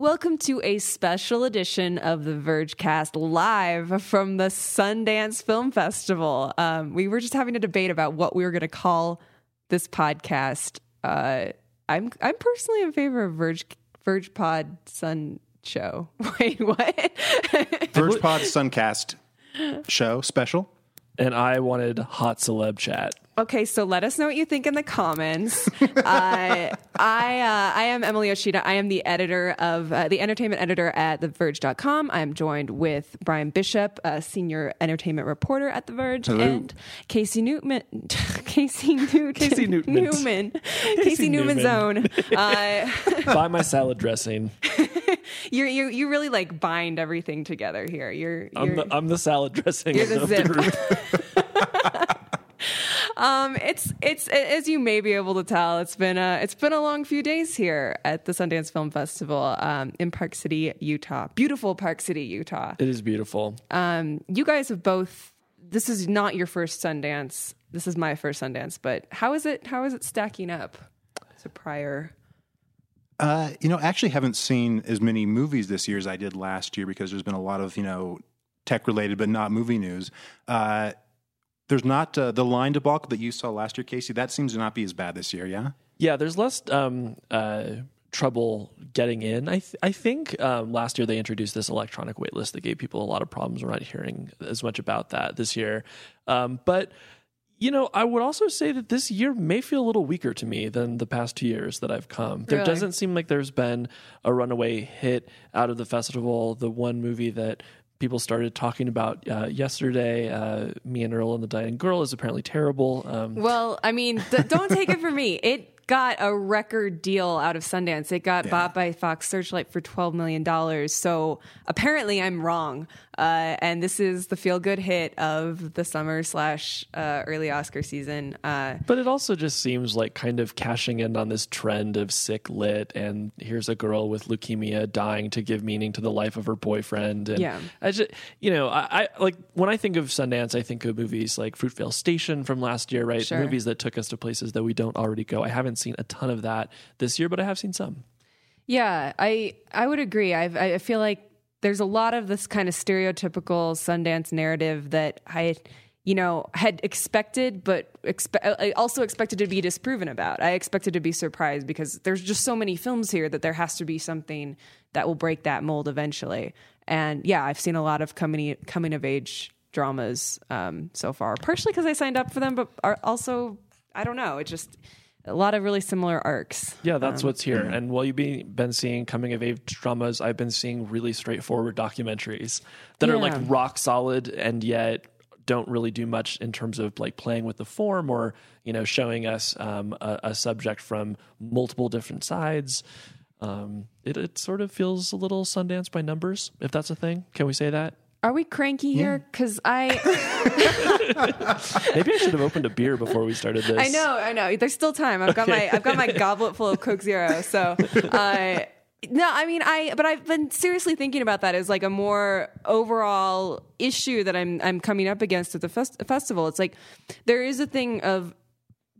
Welcome to a special edition of the Vergecast live from the Sundance Film Festival. Um, we were just having a debate about what we were going to call this podcast. Uh, I'm I'm personally in favor of Verge Verge Pod Sun Show. Wait, what? Verge VergePod Suncast show special. and I wanted hot celeb chat. Okay, so let us know what you think in the comments. uh, I uh, I am Emily Yoshida. I am the editor of uh, the entertainment editor at TheVerge.com. I am joined with Bryan Bishop, a senior entertainment reporter at The Verge, Hello. and Casey Newman. Casey Newton. Casey Newton. Newman. Casey, Newman's Newman. own. Uh, Buy my salad dressing. you're, you you really like bind everything together here. You're, I'm the, I'm the salad dressing You're the of zip. group. Um, it's it's as you may be able to tell, it's been a it's been a long few days here at the Sundance Film Festival um, in Park City, Utah. Beautiful Park City, Utah. It is beautiful. Um, you guys have both. This is not your first Sundance. This is my first Sundance. But how is it? How is it stacking up to prior? Uh, you know, I actually haven't seen as many movies this year as I did last year because there's been a lot of you know tech related but not movie news. Uh, there's not uh, the line debacle that you saw last year, Casey. That seems to not be as bad this year. Yeah. Yeah, there's less um, uh, trouble getting in. I th- I think um, last year they introduced this electronic waitlist that gave people a lot of problems. We're not hearing as much about that this year, um, but. You know, I would also say that this year may feel a little weaker to me than the past two years that I've come. There Really? doesn't seem like there's been a runaway hit out of the festival. The one movie that people started talking about uh, yesterday, uh, Me and Earl and the Dying Girl, is apparently terrible. Um, Well, I mean, don't take it from me. It got a record deal out of Sundance. It got bought by Fox Searchlight for twelve million dollars. So apparently, I'm wrong. Uh, and this is the feel good hit of the summer slash uh, early Oscar season. Uh, But it also just seems like kind of cashing in on this trend of sick lit, and here's a girl with leukemia dying to give meaning to the life of her boyfriend. And Yeah. I just, you know, I, I like when I think of Sundance, I think of movies like Fruitvale Station from last year, right? Sure. Movies that took us to places that we don't already go. I haven't seen a ton of that this year, but I have seen some. Yeah, I I would agree. I've, I feel like there's a lot of this kind of stereotypical Sundance narrative that I, you know, had expected, but expe- I also expected to be disproven about. I expected to be surprised because there's just so many films here that there has to be something that will break that mold eventually. And yeah, I've seen a lot of coming coming of age dramas um, so far, partially because I signed up for them, but also I don't know. It just a lot of really similar arcs. Yeah, that's what's here. And while you've been, been seeing coming of age dramas, I've been seeing really straightforward documentaries that are like rock solid and yet don't really do much in terms of like playing with the form or you know showing us um, a, a subject from multiple different sides. Um, it, it sort of feels a little Sundance by numbers, if that's a thing. Can we say that? Are we cranky here? Because I, Maybe I should have opened a beer before we started this. I know, I know. There's still time. I've got my, I've got my goblet full of Coke Zero. So, uh, no, I mean, I, but I've been seriously thinking about that as like a more overall issue that I'm, I'm coming up against at the fest- festival. It's like there is a thing of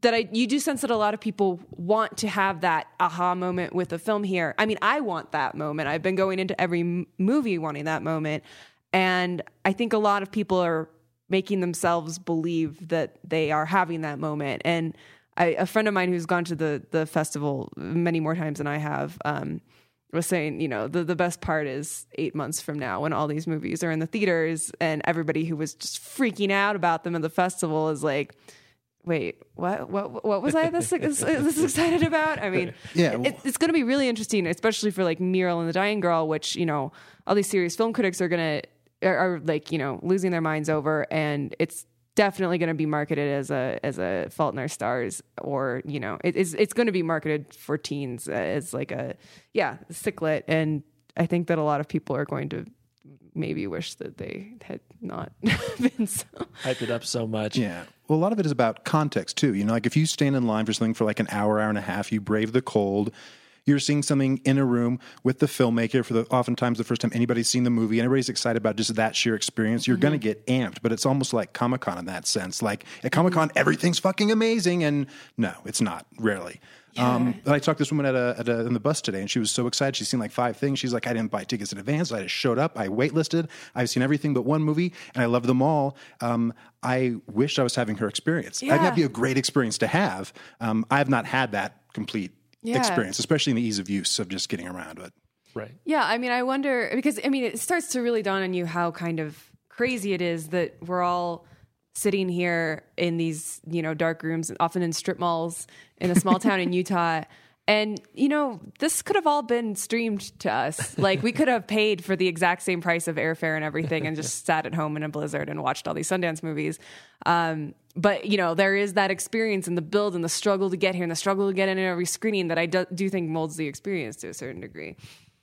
that I you do sense that a lot of people want to have that aha moment with a film here. I mean, I want that moment. I've been going into every m- movie wanting that moment, and I think a lot of people are making themselves believe that they are having that moment. And I, a friend of mine who's gone to the the festival many more times than I have. Um, was saying, you know, the, the best part is eight months from now when all these movies are in the theaters and everybody who was just freaking out about them at the festival is like, wait, what, what, what was I this, this, this excited about? I mean, Yeah, it, it's going to be really interesting, especially for like Me and Earl and the Dying Girl, which, you know, all these serious film critics are going to, are, are like, you know, losing their minds over. And it's definitely going to be marketed as a, as a Fault in Our Stars or, you know, it, it's, it's going to be marketed for teens as like a, yeah, sick lit. And I think that a lot of people are going to maybe wish that they had not been so. Hyped it up so much. Yeah. Well, a lot of it is about context too. You know, like if you stand in line for something for like an hour, hour and a half, you brave the cold. You're seeing something in a room with the filmmaker for the oftentimes the first time anybody's seen the movie and everybody's excited about just that sheer experience. You're going to get amped, but it's almost like Comic Con in that sense. Like at Comic Con, everything's fucking amazing, and no, it's not rarely. Um, but I talked to this woman at a, at a in the bus today, and she was so excited. She's seen like five things. She's like, I didn't buy tickets in advance. I just showed up. I waitlisted. I've seen everything but one movie, and I love them all. Um, I wish I was having her experience. Yeah. That'd be a great experience to have. Um, I have not had that complete Yeah. experience, especially in the ease of use of just getting around. But Right. Yeah, I mean, I wonder because I mean, it starts to really dawn on you how kind of crazy it is that we're all sitting here in these you know dark rooms, often in strip malls in a small town in Utah. And you know, this could have all been streamed to us. Like we could have paid for the exact same price of airfare and everything, and just sat at home in a blizzard and watched all these Sundance movies. Um, but you know, there is that experience and the build and the struggle to get here and the struggle to get in every screening that I do, do think molds the experience to a certain degree.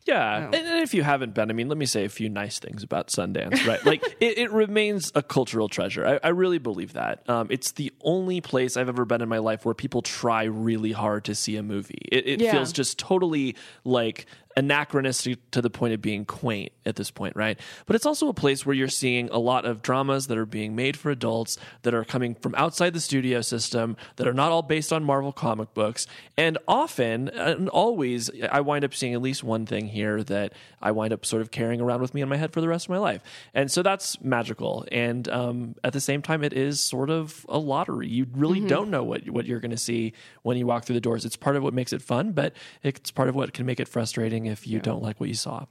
Yeah, and, and if you haven't been, I mean, let me say a few nice things about Sundance, right? like, it, it remains a cultural treasure. I, I really believe that. Um, it's the only place I've ever been in my life where people try really hard to see a movie. It, it Yeah. feels just totally like anachronistic to the point of being quaint at this point, right? But it's also a place where you're seeing a lot of dramas that are being made for adults that are coming from outside the studio system that are not all based on Marvel comic books. And often and always, I wind up seeing at least one thing here that I wind up sort of carrying around with me in my head for the rest of my life. And so that's magical. And um, at the same time, it is sort of a lottery. You really don't know what, what you're going to see when you walk through the doors. It's part of what makes it fun, but it's part of what can make it frustrating if you don't like what you saw.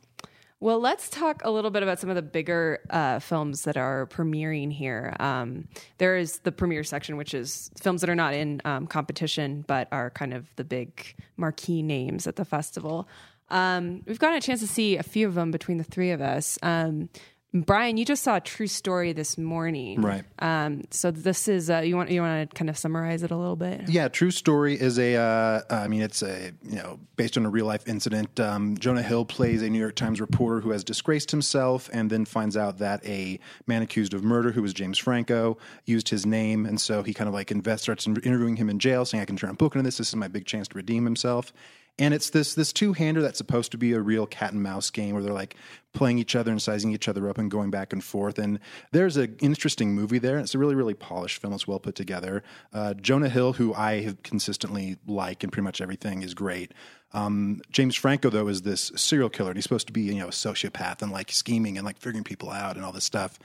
Well, let's talk a little bit about some of the bigger uh, films that are premiering here. Um, there is the premiere section, which is films that are not in um, competition but are kind of the big marquee names at the festival. Um, we've gotten a chance to see a few of them between the three of us. Brian, you just saw a True Story this morning, Right. Um, so this is uh, you want you want to kind of summarize it a little bit. Yeah, True Story is a. Uh, I mean, it's a you know based on a real life incident. Um, Jonah Hill plays a New York Times reporter who has disgraced himself, and then finds out that a man accused of murder, who was James Franco, used his name, and so he kind of like invest, starts interviewing him in jail, saying, "I can turn a book into this. This is my big chance to redeem himself." And it's this this two hander that's supposed to be a real cat and mouse game where they're like playing each other and sizing each other up and going back and forth. And there's an interesting movie there. It's a really really polished film. It's well put together. Uh, Jonah Hill, who I have consistently like in pretty much everything, is great. Um, James Franco though is this serial killer, and he's supposed to be you know a sociopath and like scheming and like figuring people out and all this stuff.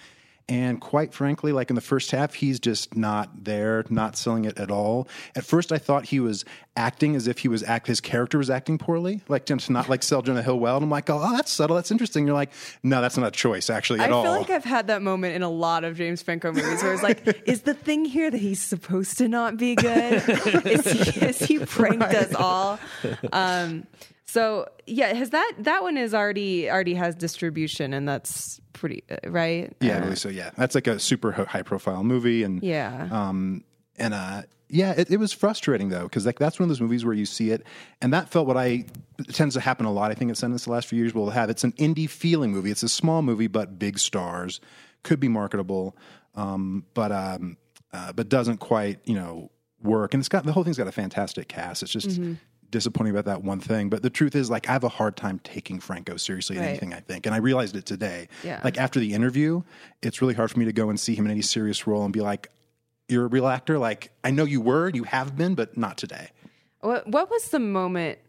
And quite frankly, like in the first half, he's just not there, not selling it at all. At first, I thought he was acting as if he was act his character was acting poorly, like to not like sell Jonah Hill well. And I'm like, oh, that's subtle, that's interesting. You're like, no, that's not a choice actually at all. I feel all. like I've had that moment in a lot of James Franco movies where it's like, is the thing here that he's supposed to not be good? is, he, is he pranked us all? Um, so yeah, has that that one is already already has distribution, and that's pretty uh, right. yeah, Uh, really. So yeah, that's like a super high profile movie, and yeah. Um, and uh, yeah, it, it was frustrating though because like that's one of those movies where you see it, and that felt what I it tends to happen a lot. I think at Sundance the last few years we'll have. It's an indie feeling movie. It's a small movie, but big stars, could be marketable, um, but um, uh, but doesn't quite you know work. And it's got the whole thing's got a fantastic cast. It's just. Disappointing about that one thing, but the truth is, like, I have a hard time taking Franco seriously in Right. anything I think, and I realized it today. Yeah. Like after the interview, it's really hard for me to go and see him in any serious role and be like, you're a real actor. Like I know you were, you have been, but not today. What what was the moment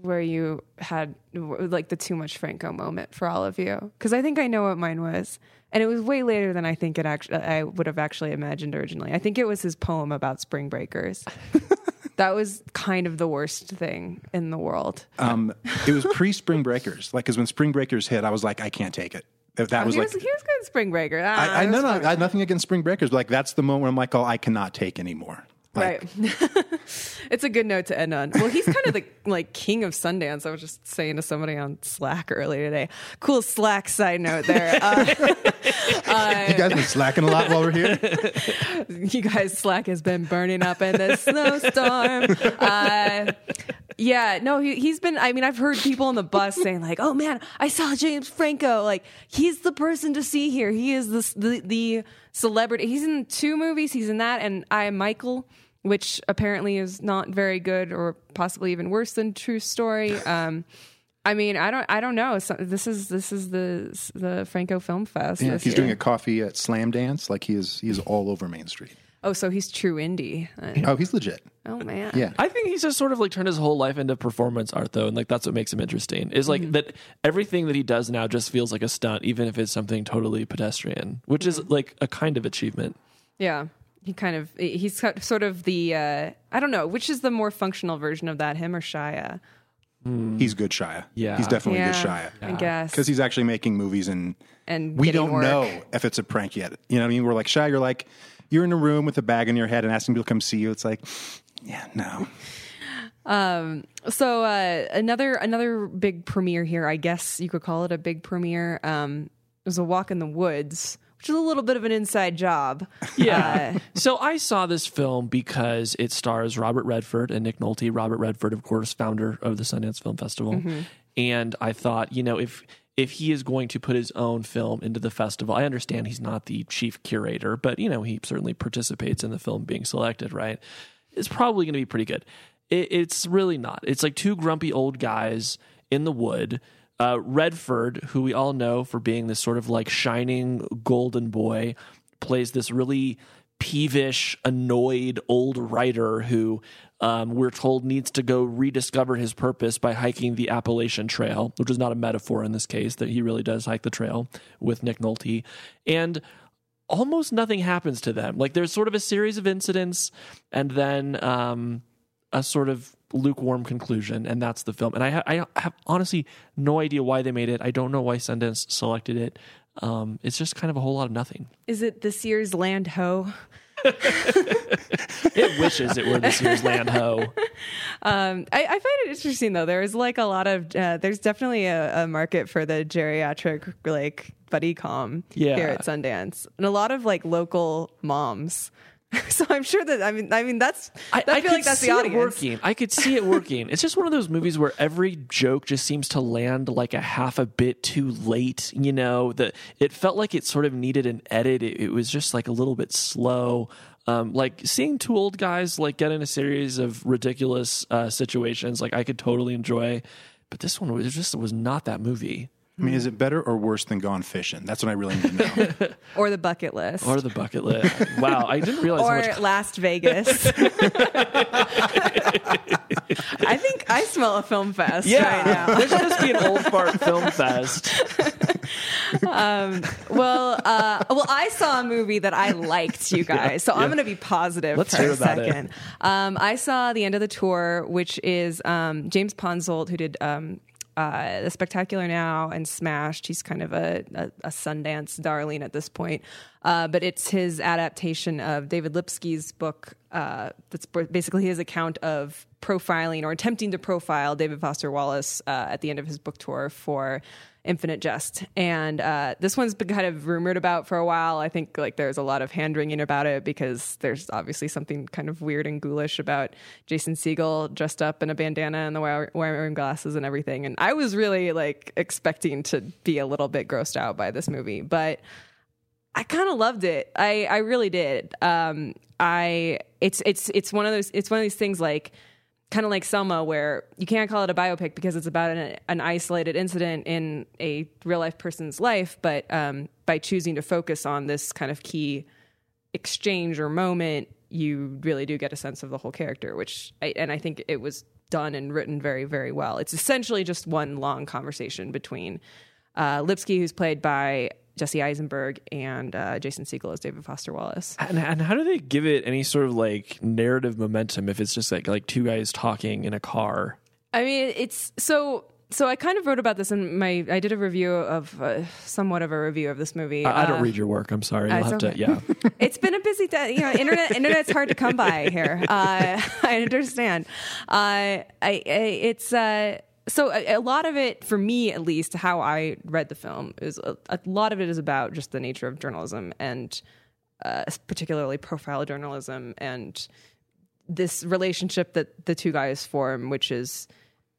where you had like the too much Franco moment for all of you? Because I think I know what mine was, and it was way later than I think it actually I would have actually imagined originally. I think it was his poem about spring breakers. that was kind of the worst thing in the world. Um, it was pre Spring Breakers, like because when Spring Breakers hit, I was like, I can't take it. That that was he, like. was, he was good spring breaker. Ah, I, I it no no. I had nothing against Spring Breakers, but like that's the moment where I'm like, oh, I cannot take anymore. Like, right. it's a good note to end on. Well, he's kind of the like king of Sundance. I was just saying to somebody on Slack earlier today. Cool Slack side note there. Uh, You guys been slacking a lot while we're here. you guys, Slack has been burning up in this snowstorm. Uh, yeah, no, he, he's been. I mean, I've heard people on the bus saying like, "Oh man, I saw James Franco. Like, he's the person to see here. He is the the, the celebrity. He's in two movies. He's in that, and I am Michael." Which apparently is not very good, or possibly even worse than True Story. Um, I mean, I don't, I don't know. So, this is this is the the Franco Film Fest. Yeah, he's year. doing a coffee at Slamdance. Like he is, he is all over Main Street. Oh, so he's true indie. Uh, Oh, he's legit. Oh man. Yeah. I think he's just sort of like turned his whole life into performance art, though, and like that's what makes him interesting. Is like that everything that he does now just feels like a stunt, even if it's something totally pedestrian, which is like a kind of achievement. Yeah. He kind of he's got sort of the uh I don't know, which is the more functional version of that, him or Shia? He's good Shia. Yeah. He's definitely yeah, good Shia. I guess. Because he's actually making movies and and we don't work. know if it's a prank yet. You know what I mean? We're like, Shia, you're like, you're in a room with a bag on your head and asking people to come see you. It's like, yeah, no. Um, So uh, another another big premiere here, I guess you could call it a big premiere. Um, it was a walk in the woods, which is a little bit of an inside job. Yeah. Uh, so I saw this film because it stars Robert Redford and Nick Nolte. Robert Redford, of course, founder of the Sundance Film Festival. And I thought, you know, if if he is going to put his own film into the festival, I understand he's not the chief curator, but you know, he certainly participates in the film being selected, right? It's probably going to be pretty good. It, it's really not. It's like two grumpy old guys in the wood. Uh, Redford, who we all know for being this sort of like shining golden boy, plays this really peevish, annoyed old writer who um, we're told needs to go rediscover his purpose by hiking the Appalachian Trail, which is not a metaphor in this case, that he really does hike the trail with Nick Nolte. And almost nothing happens to them. Like there's sort of a series of incidents and then um, a sort of lukewarm conclusion, and that's the film. And I, ha- I have honestly no idea why they made it. I don't know why Sundance selected it. Um, it's just kind of a whole lot of nothing. is it this year's Land Ho? It wishes it were this year's Land Ho. Um, I, I find it interesting though. There is like a lot of uh, there's definitely a, a market for the geriatric like buddy com Yeah. here at Sundance, and a lot of like local moms. so I'm sure that I mean I mean that's I, feel could like that's see the it audience. working. I could see it working. it's just one of those movies where every joke just seems to land like a half a bit too late. You know, that it felt like it sort of needed an edit. It, it was just like a little bit slow. Um, like seeing two old guys like get in a series of ridiculous uh, situations, like I could totally enjoy. But this one was just was not that movie I mean, is it better or worse than Gone Fishing? That's what I really need to know. or the bucket list. or the bucket list. wow, I didn't realize how or much Last Vegas. I think I smell a film fest right now. there should just be an old fart film fest. Well, uh, well, I saw a movie that I liked, you guys. So I'm going to be positive Let's for a second. Um, I saw the end of the tour, which is um, James Ponsoldt, who did um, uh, The Spectacular Now and Smashed. He's kind of a, a, a Sundance darling at this point. Uh, but it's his adaptation of David Lipsky's book. Uh, that's basically his account of profiling or attempting to profile David Foster Wallace uh, at the end of his book tour for Infinite Jest. And uh, this one's been kind of rumored about for a while. I think like there's a lot of hand wringing about it because there's obviously something kind of weird and ghoulish about Jason Segel dressed up in a bandana and the wearing glasses and everything. And I was really like expecting to be a little bit grossed out by this movie, but I kind of loved it. I I really did. Um, I it's it's it's one of those it's one of these things like kind of like Selma where you can't call it a biopic because it's about an, an isolated incident in a real life person's life, but um, by choosing to focus on this kind of key exchange or moment, you really do get a sense of the whole character. Which I, and I think it was done and written very very well. It's essentially just one long conversation between uh, Lipsky, who's played by Jesse Eisenberg, and uh, Jason Segel as David Foster Wallace. And, and how do they give it any sort of like narrative momentum if it's just like like two guys talking in a car? I mean, it's so. So I kind of wrote about this in my. I did a review of uh, somewhat of a review of this movie. I, I don't Uh, read your work. I'm sorry. You'll have to. Yeah. it's been a busy day. You know, internet internet's hard to come by here. Uh, I understand. Uh, I, I it's uh, so a, a lot of it for me at least how I read the film is a, a lot of it is about just the nature of journalism and uh, particularly profile journalism and this relationship that the two guys form, which is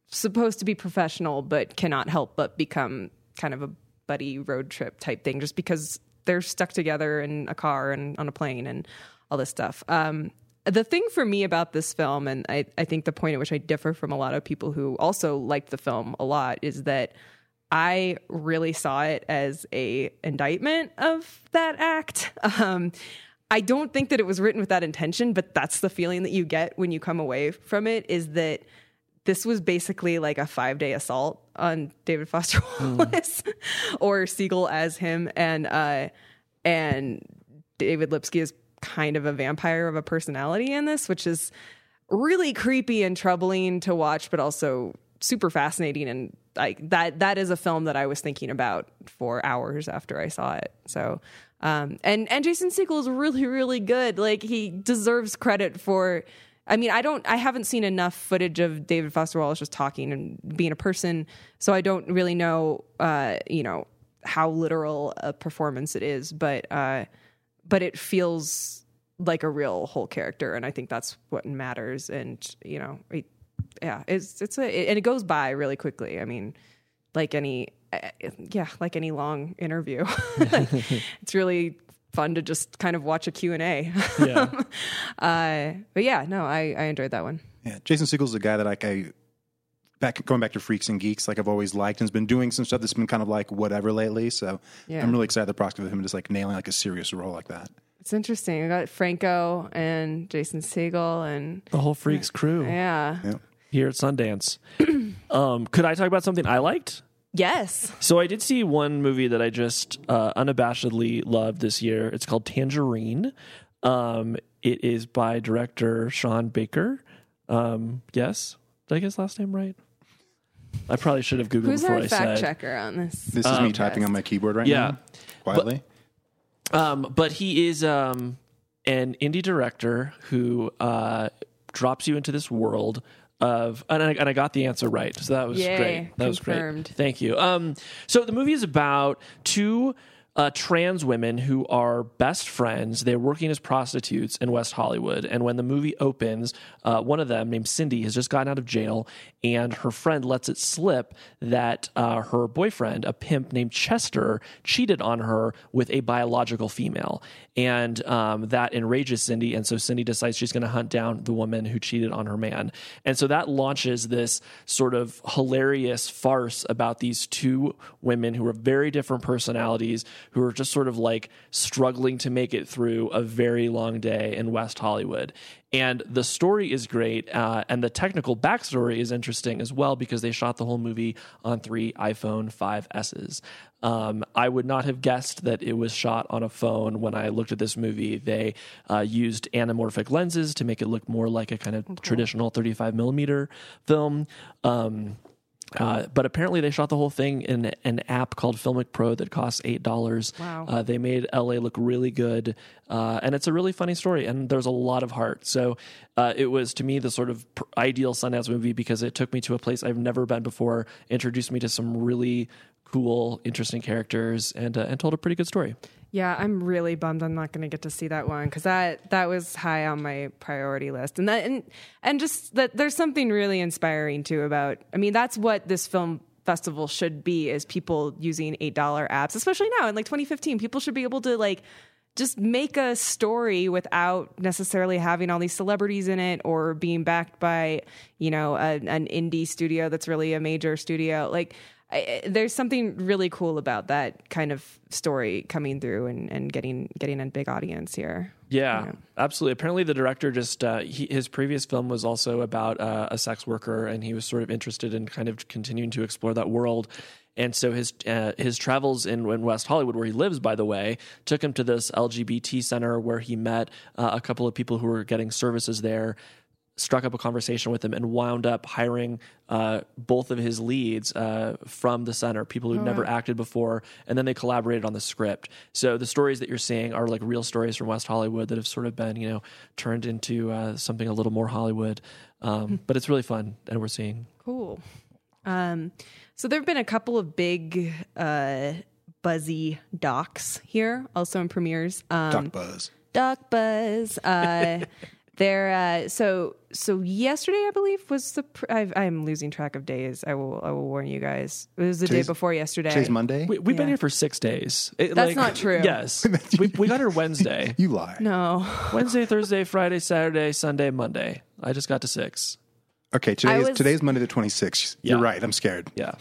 supposed to be professional but cannot help but become kind of a buddy road trip type thing just because they're stuck together in a car and on a plane and all this stuff. Um, the thing for me about this film, and I, I think the point at which I differ from a lot of people who also liked the film a lot, is that I really saw it as a indictment of that act. Um, I don't think that it was written with that intention, but that's the feeling that you get when you come away from it is that this was basically like a five day assault on David Foster Wallace or Segel as him. And, uh, and David Lipsky is kind of a vampire of a personality in this, which is really creepy and troubling to watch, but also super fascinating. And like that, that is a film that I was thinking about for hours after I saw it. So, um, and, and Jason Segel is really, really good. Like he deserves credit for, I mean, I don't, I haven't seen enough footage of David Foster Wallace just talking and being a person. So I don't really know, uh, you know, how literal a performance it is, but, uh, but it feels like a real whole character. And I think that's what matters. And, you know, it, yeah, it's, it's a, it, and it goes by really quickly. I mean, like any, uh, yeah, like any long interview, it's really fun to just kind of watch a Q&A. Yeah. uh, but yeah, no, I, I enjoyed that one. Yeah, Jason Segel's the guy that like I back going back to Freaks and Geeks, like I've always liked and has been doing some stuff that's been kind of like whatever lately. So Yeah. I'm really excited the prospect of him just like nailing like a serious role like that. It's interesting. I got Franco and Jason Segel and the whole Freaks crew yeah. Yeah. here at Sundance. um, could I talk about something I liked? Yes. So I did see one movie that I just uh, unabashedly loved this year. It's called Tangerine. Um, it is by director Sean Baker. Um, yes, did I get his last name right? I probably should have googled Who's before our I fact said. checker on this? This is me typing on my keyboard right Yeah. now. Quietly. Um, but he is um, an indie director who uh, drops you into this world of, and I, and I got the answer right, so that was Yay, great. That was confirmed. great. Thank you. Um, so the movie is about two. Uh, trans women who are best friends. They're working as prostitutes in West Hollywood. And when the movie opens, uh, one of them, named Cindy, has just gotten out of jail, and her friend lets it slip that uh, her boyfriend, a pimp named Chester, cheated on her with a biological female. And um, that enrages Cindy. And so Cindy decides she's going to hunt down the woman who cheated on her man. And so that launches this sort of hilarious farce about these two women who are very different personalities, who are just sort of like struggling to make it through a very long day in West Hollywood. And the story is great, uh, and the technical backstory is interesting as well because they shot the whole movie on three iPhone 5Ss. Um, I would not have guessed that it was shot on a phone when I looked at this movie. They uh, used anamorphic lenses to make it look more like a kind of traditional 35 millimeter film. Um, uh, but apparently, they shot the whole thing in an app called Filmic Pro that costs eight dollars. Wow. Uh, they made LA look really good, uh, and it's a really funny story. And there's a lot of heart. So uh, it was to me the sort of pr- ideal Sundance movie because it took me to a place I've never been before, introduced me to some really cool, interesting characters, and uh, and told a pretty good story. Yeah, I'm really bummed I'm not going to get to see that one because that that was high on my priority list, and that and and just that there's something really inspiring too about. I mean, that's what this film festival should be: is people using eight dollar apps, especially now in like 2015. People should be able to like just make a story without necessarily having all these celebrities in it or being backed by you know a, an indie studio that's really a major studio like I, there's something really cool about that kind of story coming through and, and getting getting a big audience here Yeah, absolutely. Apparently, the director just uh, he, his previous film was also about uh, a sex worker, and he was sort of interested in kind of continuing to explore that world. And so his uh, his travels in, in West Hollywood, where he lives, by the way, took him to this LGBT center where he met uh, a couple of people who were getting services there. Struck up a conversation with him and wound up hiring uh, both of his leads uh, from the center, people who'd never acted before, and then they collaborated on the script. So the stories that you're seeing are like real stories from West Hollywood that have sort of been, you know, turned into uh, something a little more Hollywood. Um, but it's really fun, and we're seeing cool um so there have been a couple of big uh buzzy docs here also in premieres um Doc Buzz. Duck Buzz. Uh, there. Uh, so so yesterday, I believe, was the. Pr- I've, I'm losing track of days. I will. I will warn you guys. It was the Today's- day before yesterday. Today's Monday. we, we've been here for six days. It, That's not true. Yes, we, we got here Wednesday, you lie. no, Wednesday, Thursday, Friday, Saturday, Sunday, Monday. I just got to six. Okay, today's was- today's Monday the 26th. You're right. I'm scared. Yeah,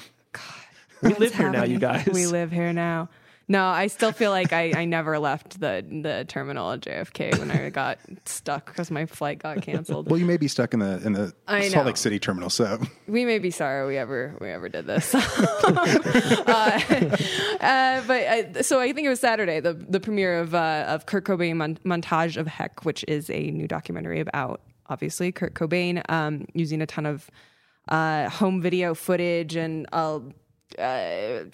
we live here now, you guys. We live here now. No, I still feel like I, I never left the the terminal at JFK when I got stuck because my flight got canceled. Well, you may be stuck in the in the I Salt know. Lake City terminal, so we may be sorry we ever we ever did this. uh, uh, but uh, so I think it was Saturday the the premiere of uh, of Kurt Cobain Mon- montage of Heck, which is a new documentary about obviously Kurt Cobain um, using a ton of uh, home video footage and. Uh, uh,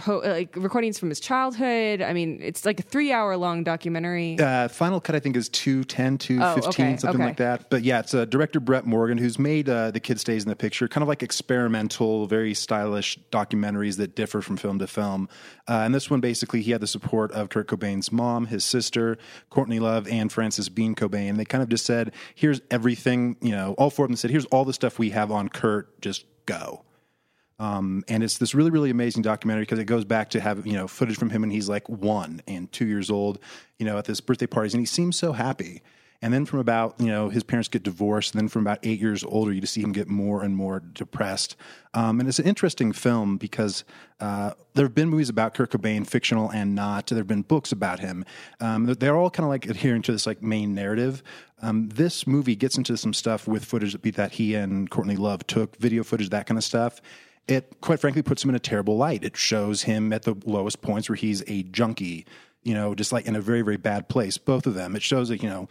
ho- like recordings from his childhood. I mean, it's like a three-hour long documentary. uh, final cut I think is 210, 215, Oh, okay, something okay. like that. But yeah, it's uh, director Brett Morgen who's made uh, The Kid Stays in the Picture, kind of like experimental, very stylish documentaries that differ from film to film. Uh, and this one basically he had the support of Kurt Cobain's mom, his sister, Courtney Love, and Frances Bean Cobain. They kind of just said, "Here's everything," you know, all four of them said, "Here's all the stuff we have on Kurt, just go." Um, and it's this really, really amazing documentary because it goes back to have you know footage from him when he's like one and two years old, you know, at this birthday parties, and he seems so happy. And then from about you know his parents get divorced, and then from about eight years older, you just see him get more and more depressed. Um, and it's an interesting film because uh, there have been movies about Kurt Cobain, fictional and not. There have been books about him. Um, they're all kind of like adhering to this like main narrative. Um, this movie gets into some stuff with footage that he and Courtney Love took, video footage, that kind of stuff it quite frankly puts him in a terrible light. It shows him at the lowest points where he's a junkie, you know, just like in a very, very bad place. Both of them. It shows that, you know,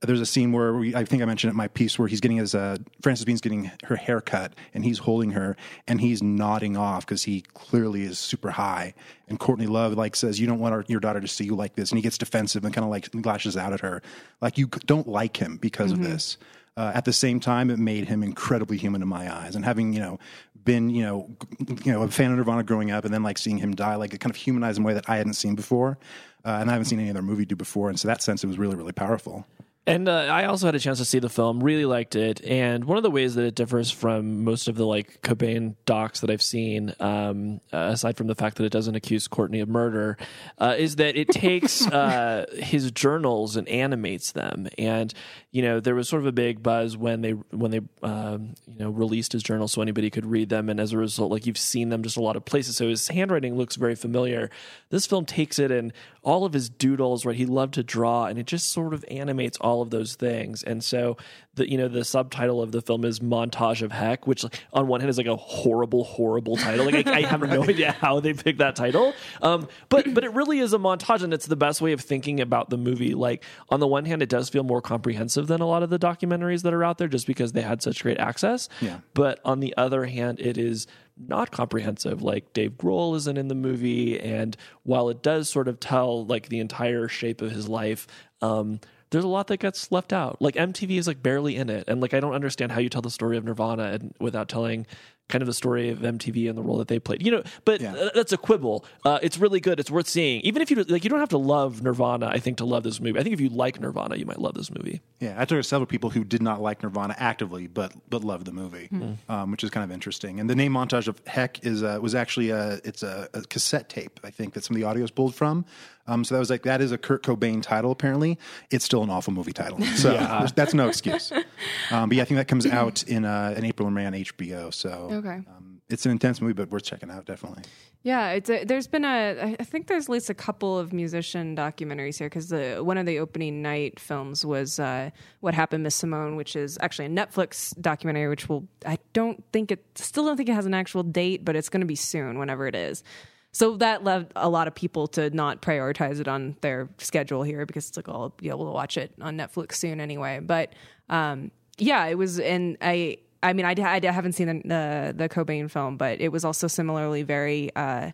there's a scene where we, I think I mentioned it in my piece where he's getting his, uh, Frances Bean's getting her hair cut and he's holding her and he's nodding off because he clearly is super high. And Courtney Love like says, you don't want our, your daughter to see you like this. And he gets defensive and kind of like lashes out at her. Like you don't like him because of this. Uh, at the same time, it made him incredibly human in my eyes. And having you know been you know you know a fan of Nirvana growing up, and then like seeing him die, like it kind of humanized in a way that I hadn't seen before, uh, and I haven't seen any other movie do before. And so that sense, it was really really powerful. And uh, I also had a chance to see the film, really liked it. And one of the ways that it differs from most of the like Cobain docs that I've seen, um, uh, aside from the fact that it doesn't accuse Courtney of murder, uh, is that it takes uh, his journals and animates them. And you know, there was sort of a big buzz when they when they um, you know released his journals so anybody could read them. And as a result, like you've seen them just a lot of places. So his handwriting looks very familiar. This film takes it and all of his doodles, right? He loved to draw, and it just sort of animates all of those things. And so, the you know, the subtitle of the film is "Montage of Heck," which like, on one hand is like a horrible, horrible title. Like I, I have no idea how they picked that title, um, but but it really is a montage, and it's the best way of thinking about the movie. Like on the one hand, it does feel more comprehensive than a lot of the documentaries that are out there, just because they had such great access. Yeah. But on the other hand, it is not comprehensive. Like Dave Grohl isn't in the movie, and while it does sort of tell like the entire shape of his life, um, there's a lot that gets left out. Like MTV is like barely in it, and like I don't understand how you tell the story of Nirvana and, without telling kind of the story of MTV and the role that they played. You know, but Yeah. that's a quibble. Uh, it's really good. It's worth seeing, even if you like. You don't have to love Nirvana. I think to love this movie. I think if you like Nirvana, you might love this movie. Yeah, I talked to several people who did not like Nirvana actively, but but loved the movie, Hmm. um, which is kind of interesting. And the name montage of Heck is uh, was actually a it's a, a cassette tape. I think that some of the audio is pulled from. Um, so that was like that is a Kurt Cobain title. Apparently, it's still an awful movie title. So there's- that's no excuse. Um, but yeah, I think that comes out in uh, in April or May on HBO. So Okay. um, it's an intense movie, but worth checking out definitely. Yeah, it's a, there's been a I think there's at least a couple of musician documentaries here because the one of the opening night films was uh, "What Happened, Miss Simone," which is actually a Netflix documentary. Which will I don't think it still don't think it has an actual date, but it's going to be soon, whenever it is. So that led a lot of people to not prioritize it on their schedule here because it's like oh, I'll be able to watch it on Netflix soon anyway. But um, yeah, it was, and I I mean I, I haven't seen the, the the Cobain film, but it was also similarly very. Uh,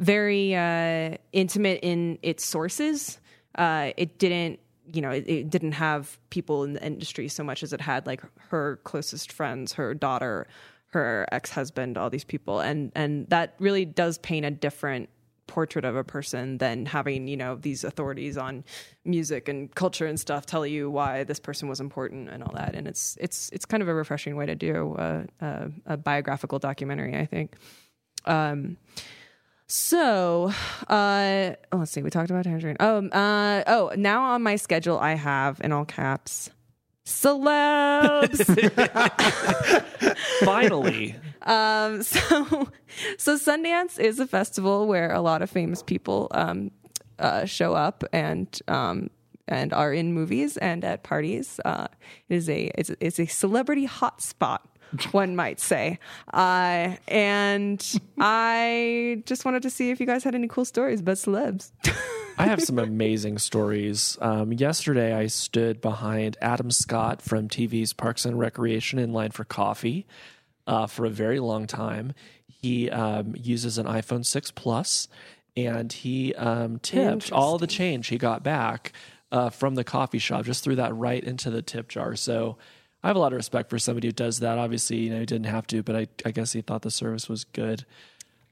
very uh, intimate in its sources. Uh, it didn't, you know, it, it didn't have people in the industry so much as it had like her closest friends, her daughter, her ex husband, all these people, and and that really does paint a different portrait of a person than having you know these authorities on music and culture and stuff tell you why this person was important and all that and it's it's it's kind of a refreshing way to do a, a, a biographical documentary i think um so, uh, oh, let's see. We talked about tangerine. Oh, uh, oh, now on my schedule, I have in all caps celebs. Finally, Um, so, so Sundance is a festival where a lot of famous people um, uh, show up and um, and are in movies and at parties. Uh, it is a it's, it's a celebrity hotspot. One might say, uh, and I just wanted to see if you guys had any cool stories about celebs. I have some amazing stories. Um, yesterday, I stood behind Adam Scott from TV's Parks and Recreation in line for coffee uh, for a very long time. He um, uses an iPhone 6 Plus, and he um, tipped all the change he got back uh, from the coffee shop. Just threw that right into the tip jar. So I have a lot of respect for somebody who does that. Obviously, you know, he didn't have to, but I, I guess he thought the service was good.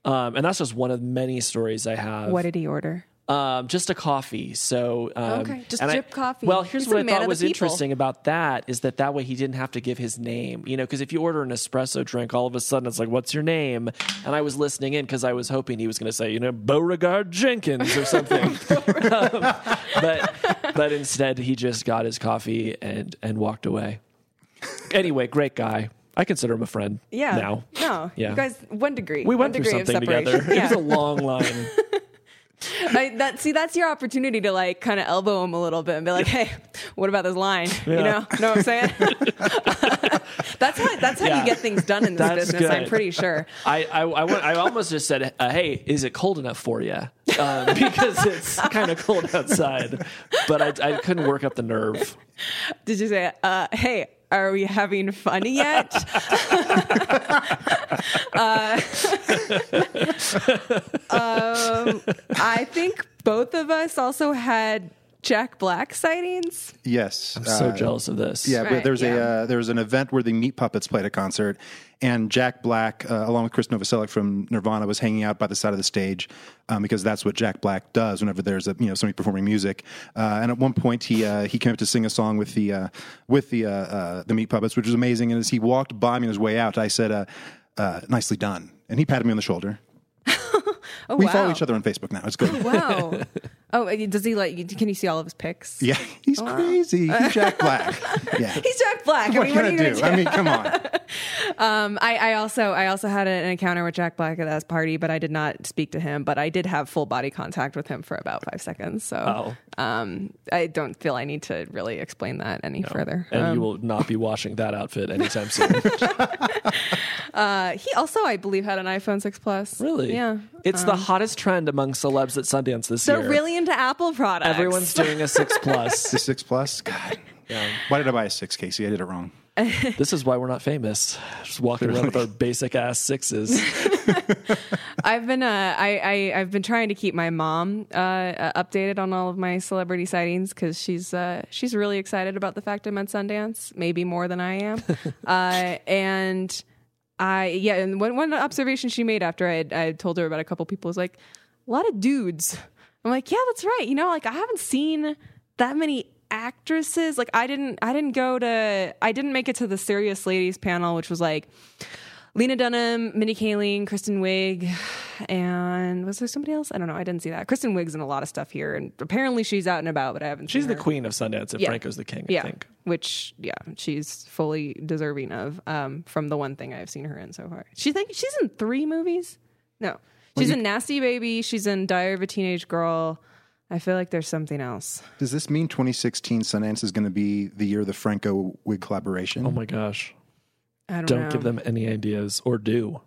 Um, and that's just one of many stories I have. what did he order? Um, just a coffee. So um, Okay, just and I- drip coffee. Well, here's He's what I thought was people. interesting about that is that that way he didn't have to give his name. You know, because if you order an espresso drink, all of a sudden it's like, "What's your name?" And I was listening in because I was hoping he was going to say, you know, Beauregard Jenkins or something. Um, but but instead he just got his coffee and and walked away. Anyway, great guy. I consider him a friend. Yeah. Now. No. Yeah. You guys, one degree. We one went through degree of something separation. together. It was a long line. I, that see, that's your opportunity to like kind of elbow him a little bit and be like, "Hey, what about this line? You know, know what I'm saying?" that's how that's how Yeah. you get things done in this That's business. I'm pretty sure. I, I, I, went, I almost just said, uh, "Hey, is it cold enough for you?" Um, because it's kind of cold outside, but I, I couldn't work up the nerve. Did you say, uh, "Hey"? Are we having fun yet? uh, um, I think both of us also had Jack Black sightings. Yes. I'm so uh, jealous of this. Yeah, but Right, there's a uh, there was an event where the Meat Puppets played a concert, and Jack Black, uh, along with Chris Novoselic from Nirvana, was hanging out by the side of the stage um, because that's what Jack Black does whenever there's a you know somebody performing music. Uh, and at one point, he uh, he came up to sing a song with the uh, with the uh, uh, the Meat Puppets, which was amazing. And as he walked by me on his way out, I said, uh, uh, "Nicely done," and he patted me on the shoulder. Oh We wow! follow each other on Facebook now. It's good. Wow. Oh, does he like? Can you see all of his pics? Yeah, he's crazy. He's Jack Black. Yeah. He's Jack Black. I what mean, what can are I you do? gonna do? I mean, come on. Um, I, I also I also had an encounter with Jack Black at that party, but I did not speak to him. But I did have full body contact with him for about five seconds. So Oh. um, I don't feel I need to really explain that any further. and Um, you will not be washing that outfit anytime soon. uh, he also, I believe, had an iPhone six Plus. really? Yeah. It's the hottest trend among celebs at Sundance this They're year. really into Apple products. Everyone's doing a six plus. The six plus. God. Why did I buy a six, Casey? I did it wrong. this is why we're not famous. Just walking around with our basic ass sixes. I've been uh, I, I I've been trying to keep my mom uh, uh, updated on all of my celebrity sightings because she's uh, she's really excited about the fact I'm at Sundance, maybe more than I am. uh, and I yeah, and one one observation she made after I had, I had told her about a couple people was like a lot of dudes. I'm like, yeah, that's right. You know, like I haven't seen that many actresses. Like I didn't I didn't go to I didn't make it to the serious ladies panel, which was like Lena Dunham, Mindy Kaling, Kristen Wiig, and was there somebody else? I don't know. I didn't see that. Kristen Wiig's in a lot of stuff here, and apparently she's out and about, but I haven't. She's the her. queen of Sundance if Yeah. Franco's the king, I Yeah, think. which yeah, she's fully deserving of um, from the one thing I've seen her in so far. She think she's in three movies. No, she's in Nasty Baby. She's in Diary of a Teenage Girl. I feel like there's something else. Does this mean 2016 Sundance is going to be the year of the Franco Wiig collaboration? Oh my gosh. I don't, Don't know. give them any ideas or do.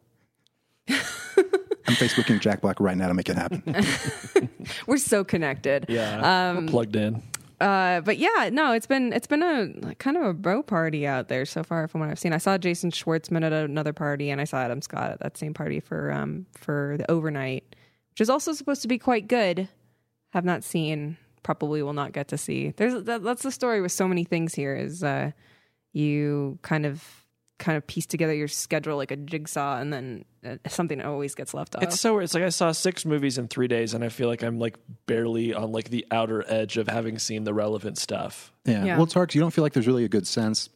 I'm Facebooking Jack Black right now to make it happen. We're so connected. Yeah. Um, we're plugged in. Uh, but yeah, no, it's been it's been a like, kind of a bro party out there so far from what I've seen. I saw Jason Schwartzman at another party, and I saw Adam Scott at that same party for um for the overnight, which is also supposed to be quite good. Have not seen, probably will not get to see. There's that, that's the story with so many things here is uh you kind of kind of piece together your schedule like a jigsaw, and then uh, something always gets left off. It's so weird. It's like I saw six movies in three days, and I feel like I'm like barely on like the outer edge of having seen the relevant stuff. Yeah. Yeah. Well, it's hard because you don't feel like there's really a good sense.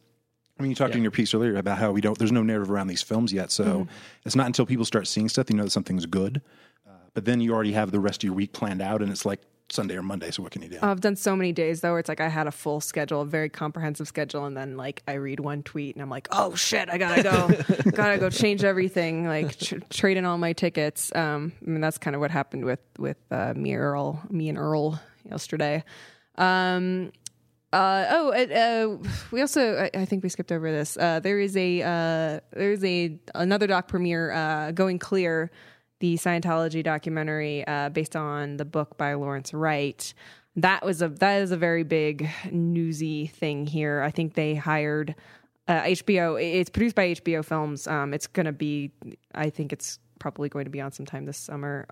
I mean, you talked Yeah. in your piece earlier about how we don't. There's no narrative around these films yet, so it's not until people start seeing stuff you know that something's good. Uh, but then you already have the rest of your week planned out, and it's like Sunday or Monday. So what can you do? I've done so many days though where it's like I had a full schedule, a very comprehensive schedule, and then like I read one tweet and I'm like, oh shit, I gotta go, gotta go change everything, like tr- trade in all my tickets. Um, I mean that's kind of what happened with with uh, me Earl, me and Earl yesterday. Um, uh, oh, uh, we also I, I, think we skipped over this. Uh, there is a uh, there's a another doc premiere uh, going clear, the Scientology documentary uh, based on the book by Lawrence Wright. That was a that is a very big newsy thing here. I think they hired HBO. It's produced by HBO Films. Um, it's gonna be. I think it's probably going to be on sometime this summer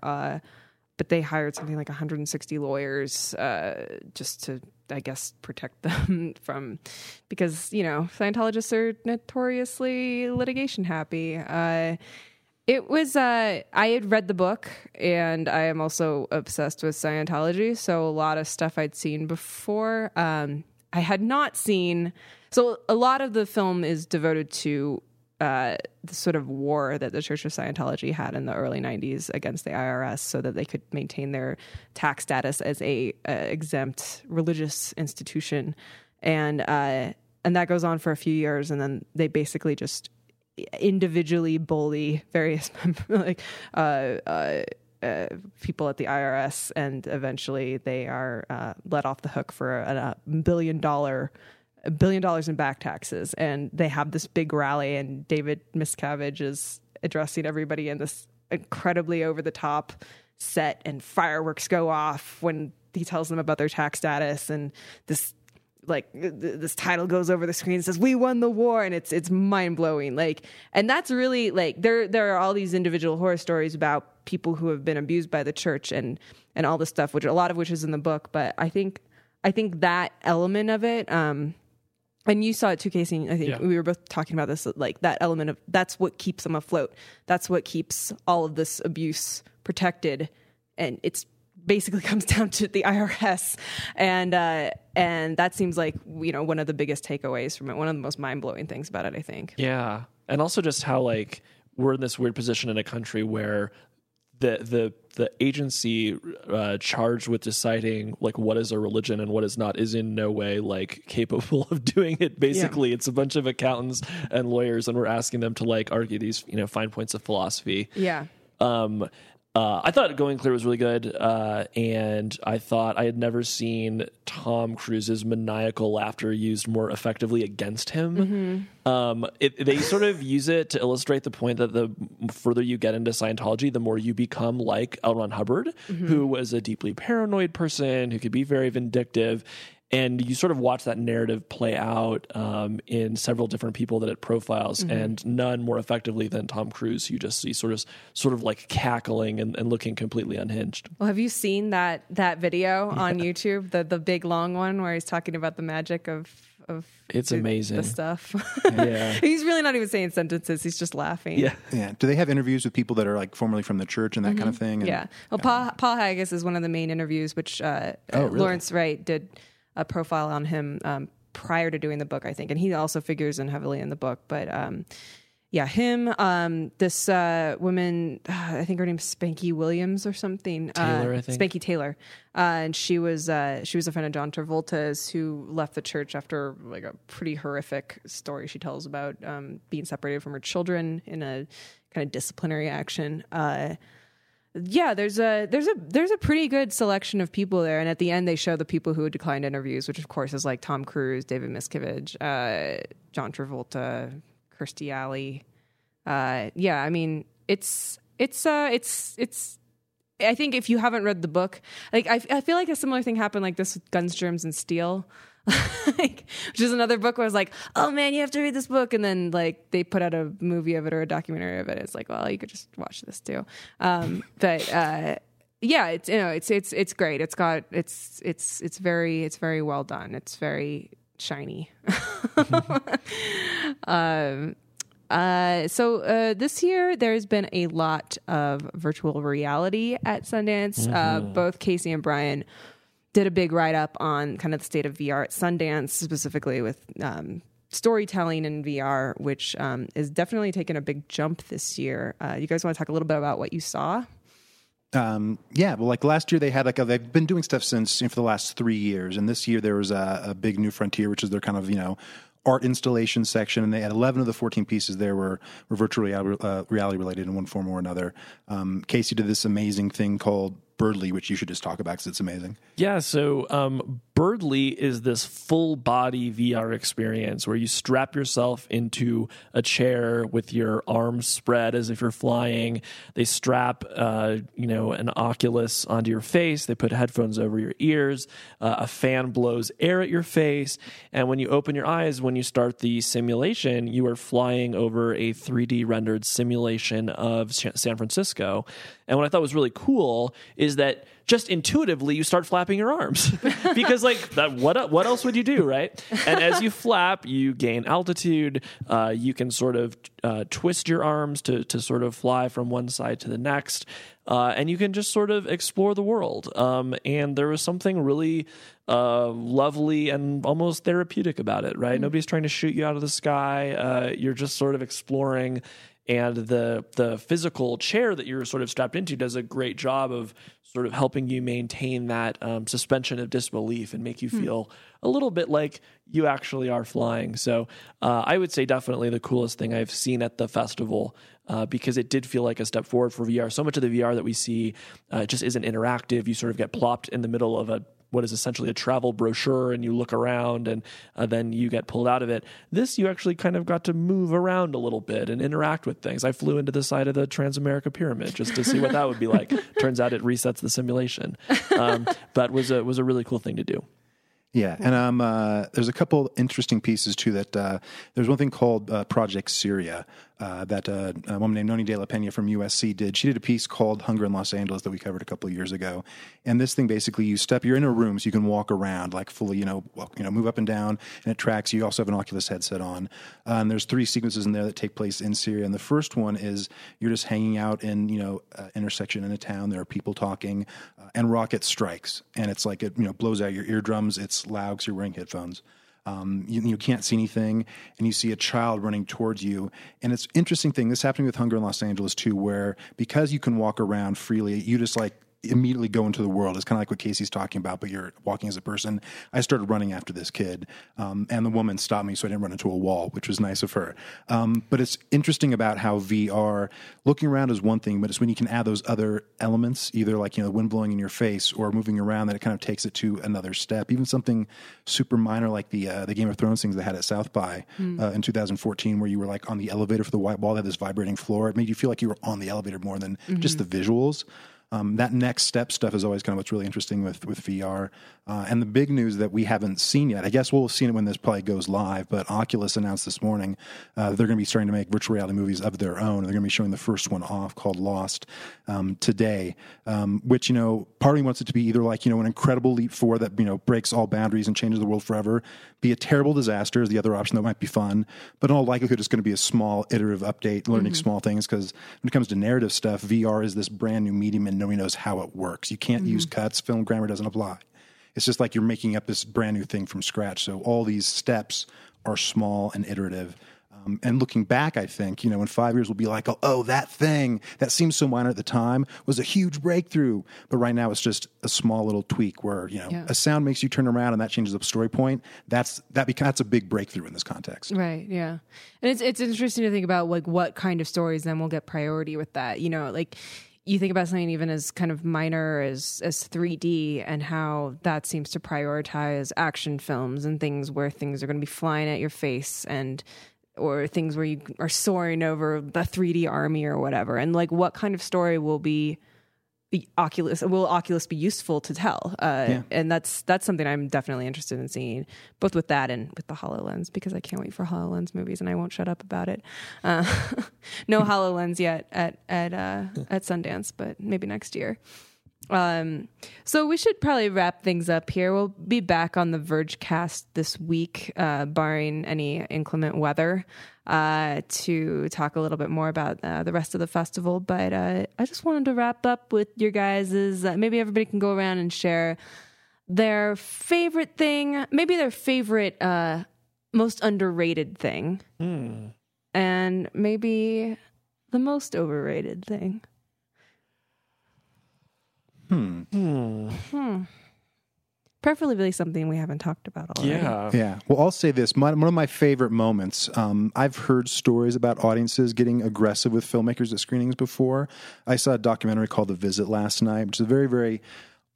but they hired something like 160 lawyers uh, just to, I guess, protect them from because you know Scientologists are notoriously litigation happy. Uh, it was uh, I had read the book, and I am also obsessed with Scientology. So a lot of stuff I'd seen before, um, I had not seen. So a lot of the film is devoted to uh, the sort of war that the Church of Scientology had in the early 90s against the IRS so that they could maintain their tax status as a, exempt religious institution. And, uh, and that goes on for a few years. And then they basically just individually bully various like, uh, uh, uh, people at the IRS, and eventually they are uh, let off the hook for a, a billion dollar a billion dollars in back taxes. And they have this big rally and David Miscavige is addressing everybody in this incredibly over the top set and fireworks go off when he tells them about their tax status. And this like th- this title goes over the screen and says we won the war and it's it's mind blowing like and that's really like there there are all these individual horror stories about people who have been abused by the church and and all this stuff which a lot of which is in the book but I think I think that element of it um and you saw it too, Casey. I think yeah. we were both talking about this, like that element of that's what keeps them afloat. That's what keeps all of this abuse protected, and it's basically comes down to the IRS, and uh, and that seems like you know one of the biggest takeaways from it. One of the most mind blowing things about it, I think. Yeah, and also just how like we're in this weird position in a country where the the the agency uh, charged with deciding like what is a religion and what is not is in no way like capable of doing it. Basically, yeah. it's a bunch of accountants and lawyers, and we're asking them to like argue these you know fine points of philosophy. Yeah. Um, uh, I thought Going Clear was really good, uh, and I thought I had never seen Tom Cruise's maniacal laughter used more effectively against him. Mm-hmm. Um, it, they sort of use it to illustrate the point that the further you get into Scientology, the more you become like L. Ron Hubbard, mm-hmm. who was a deeply paranoid person who could be very vindictive and you sort of watch that narrative play out um, in several different people that it profiles, mm-hmm. and none more effectively than Tom Cruise. You just see sort of sort of like cackling and, and looking completely unhinged. Well, have you seen that that video on YouTube, the the big long one where he's talking about the magic of of it's the, amazing the stuff. yeah, he's really not even saying sentences; he's just laughing. Yeah, yeah. Do they have interviews with people that are like formerly from the church and that mm-hmm. kind of thing? And, yeah. Well, yeah. Paul Paul Haggis is one of the main interviews, which uh, oh, really? Lawrence Wright did a profile on him um, prior to doing the book, I think, and he also figures in heavily in the book. But um, yeah, him, um, this uh, woman, uh, I think her name's Spanky Williams or something. Taylor, uh, I think. Spanky Taylor, uh, and she was uh, she was a friend of John Travolta's who left the church after like a pretty horrific story she tells about um, being separated from her children in a kind of disciplinary action. Yeah, there's a there's a there's a pretty good selection of people there, and at the end they show the people who declined interviews, which of course is like Tom Cruise, David Miscavige, uh, John Travolta, Kirstie Alley. Uh, yeah, I mean it's it's uh, it's it's. I think if you haven't read the book, like I, I feel like a similar thing happened like this with Guns, Germs, and Steel. like, which is another book where I was like, oh man, you have to read this book. And then like they put out a movie of it or a documentary of it. It's like, well, you could just watch this too. Um, but, uh, yeah, it's, you know, it's, it's, it's great. It's got, it's, it's, it's very, it's very well done. It's very shiny. um, uh, so uh, this year there's been a lot of virtual reality at Sundance. Uh, mm-hmm. Uh, both Casey and Brian did a big write up on kind of the state of VR at Sundance, specifically with um, storytelling in VR, which um, is definitely taking a big jump this year. Uh, you guys want to talk a little bit about what you saw? Um, yeah, well, like last year they had like a, they've been doing stuff since you know, for the last three years, and this year there was a, a big new frontier, which is their kind of you know art installation section, and they had 11 of the 14 pieces there were, were virtual reality, uh, reality related in one form or another. Um, Casey did this amazing thing called Birdly, which you should just talk about because it's amazing. Yeah, so um, Birdly is this full body VR experience where you strap yourself into a chair with your arms spread as if you're flying. They strap, uh, you know, an Oculus onto your face. They put headphones over your ears. Uh, a fan blows air at your face, and when you open your eyes, when you start the simulation, you are flying over a 3D rendered simulation of San Francisco. And what I thought was really cool is that just intuitively you start flapping your arms. Because like that what what else would you do right? And as you flap you gain altitude. Uh, you can sort of uh, twist your arms to to sort of fly from one side to the next. Uh, and you can just sort of explore the world. Um, and there was something really uh, lovely and almost therapeutic about it right? Mm-hmm. nobody's trying to shoot you out of the sky. Uh, you're just sort of exploring and the the physical chair that you're sort of strapped into does a great job of sort of helping you maintain that um, suspension of disbelief and make you hmm. feel a little bit like you actually are flying. So uh, I would say definitely the coolest thing I've seen at the festival. Uh, because it did feel like a step forward for VR. So much of the VR that we see uh, just isn't interactive. You sort of get plopped in the middle of a what is essentially a travel brochure and you look around and uh, then you get pulled out of it. This, you actually kind of got to move around a little bit and interact with things. I flew into the side of the Transamerica Pyramid just to see what that would be like. Turns out it resets the simulation, um, but was a was a really cool thing to do. Yeah, and um, uh, there's a couple interesting pieces too. That uh, there's one thing called uh, Project Syria, uh, that uh, a woman named Nonny de la Peña from USC did. She did a piece called Hunger in Los Angeles that we covered a couple of years ago. And this thing basically, you step, you're in a room, so you can walk around, like fully, you know, walk, you know, move up and down, and it tracks. You also have an Oculus headset on. Uh, and there's three sequences in there that take place in Syria. And the first one is you're just hanging out in, you know, uh, intersection in a town. There are people talking, uh, and rocket strikes, and it's like it, you know, blows out your eardrums. It's loud because you're wearing headphones. Um, you, you, can't see anything, and you see a child running towards you. And it's interesting thing. This happening with Hunger in Los Angeles too, where because you can walk around freely, you just like immediately go into the world. It's kind of like what Casey's talking about, but you're walking as a person. I started running after this kid, um, and the woman stopped me so I didn't run into a wall, which was nice of her. Um, but it's interesting about how VR looking around is one thing, but it's when you can add those other elements, either like you know the wind blowing in your face or moving around, that it kind of takes it to another step. Even something super minor like the uh, the Game of Thrones things they had at South by mm. uh, in 2014, where you were like on the elevator for the white wall, they had this vibrating floor. It made you feel like you were on the elevator more than mm-hmm. just the visuals um, that next step stuff is always kind of what's really interesting with with VR. Uh, and the big news that we haven't seen yet, I guess we'll have seen it when this probably goes live. But Oculus announced this morning uh, they're going to be starting to make virtual reality movies of their own. They're going to be showing the first one off called Lost um, today, um, which you know part of me wants it to be either like you know an incredible leap forward that you know breaks all boundaries and changes the world forever, be a terrible disaster is the other option that might be fun, but in all likelihood it's going to be a small iterative update, learning mm-hmm. small things because when it comes to narrative stuff, VR is this brand new medium and nobody knows how it works. You can't mm-hmm. use cuts. Film grammar doesn't apply. It's just like you're making up this brand new thing from scratch. So all these steps are small and iterative. Um, and looking back, I think, you know, in five years we'll be like, oh, oh, that thing that seemed so minor at the time was a huge breakthrough. But right now it's just a small little tweak where, you know, yeah. a sound makes you turn around and that changes the story point. That's that becomes that's a big breakthrough in this context. Right. Yeah. And it's it's interesting to think about like what kind of stories then will get priority with that. You know, like you think about something even as kind of minor as as 3D and how that seems to prioritize action films and things where things are going to be flying at your face and or things where you are soaring over the 3D army or whatever. And like, what kind of story will be Oculus will Oculus be useful to tell? Uh, yeah. And that's that's something I'm definitely interested in seeing, both with that and with the Hololens, because I can't wait for Hololens movies, and I won't shut up about it. Uh, no Hololens yet at at uh, at Sundance, but maybe next year. Um, so we should probably wrap things up here. We'll be back on the Vergecast this week, uh, barring any inclement weather, uh, to talk a little bit more about uh, the rest of the festival. But uh, I just wanted to wrap up with your guys's. Uh, maybe everybody can go around and share their favorite thing, maybe their favorite, uh, most underrated thing, mm. and maybe the most overrated thing. Preferably something we haven't talked about already. Yeah. Yeah. Well, I'll say this. My, one of my favorite moments, um, I've heard stories about audiences getting aggressive with filmmakers at screenings before. I saw a documentary called The Visit last night, which is a very, very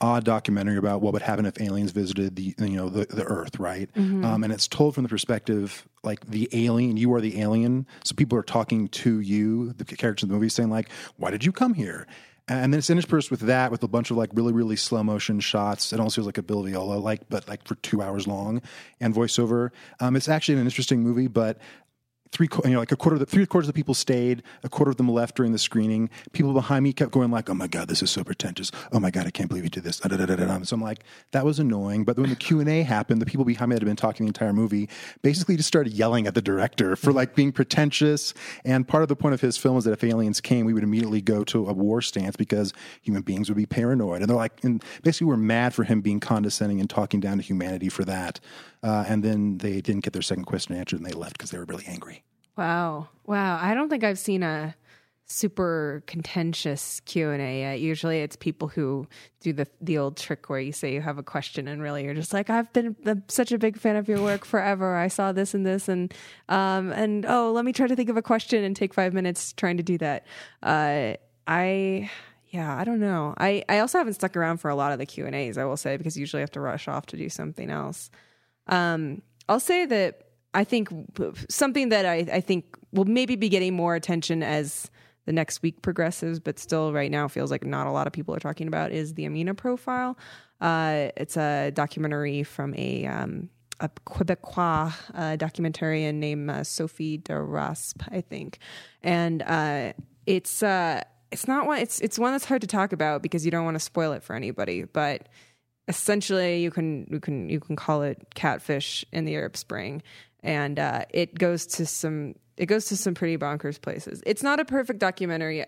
odd documentary about what would happen if aliens visited the you know the, the earth right um, and it's told from the perspective like the alien you are the alien so people are talking to you the characters in the movie saying like why did you come here and then it's interspersed with that with a bunch of like really really slow motion shots. It almost feels like a Bill Viola like but like for two hours long and voiceover. Um, it's actually an interesting movie but three, you know, like a quarter of the three quarters of the people stayed, a quarter of them left during the screening. People behind me kept going like, "Oh my god, this is so pretentious. Oh my god, I can't believe you did this." So I'm like, that was annoying. But when the Q and A happened, the people behind me that had been talking the entire movie basically just started yelling at the director for like being pretentious. And part of the point of his film is that if aliens came, we would immediately go to a war stance because human beings would be paranoid. And they're like, and basically, we're mad for him being condescending and talking down to humanity for that. Uh, and then they didn't get their second question answered, and they left because they were really angry. Wow. Wow. I don't think I've seen a super contentious Q&A yet. Usually it's people who do the the old trick where you say you have a question and really you're just like I've been such a big fan of your work forever. I saw this and this and um and oh, let me try to think of a question and take 5 minutes trying to do that. Uh I yeah, I don't know. I, I also haven't stuck around for a lot of the Q and A's. I will say because usually I have to rush off to do something else. Um, I'll say that I think something that I, I think will maybe be getting more attention as the next week progresses, but still right now feels like not a lot of people are talking about is the Amina profile. Uh, it's a documentary from a um, a Quebecois uh, documentarian named uh, Sophie Deraspe, I think, and uh, it's uh, it's not one it's it's one that's hard to talk about because you don't want to spoil it for anybody, but essentially you can you can you can call it catfish in the Arab Spring, and uh, it goes to some it goes to some pretty bonkers places. It's not a perfect documentary.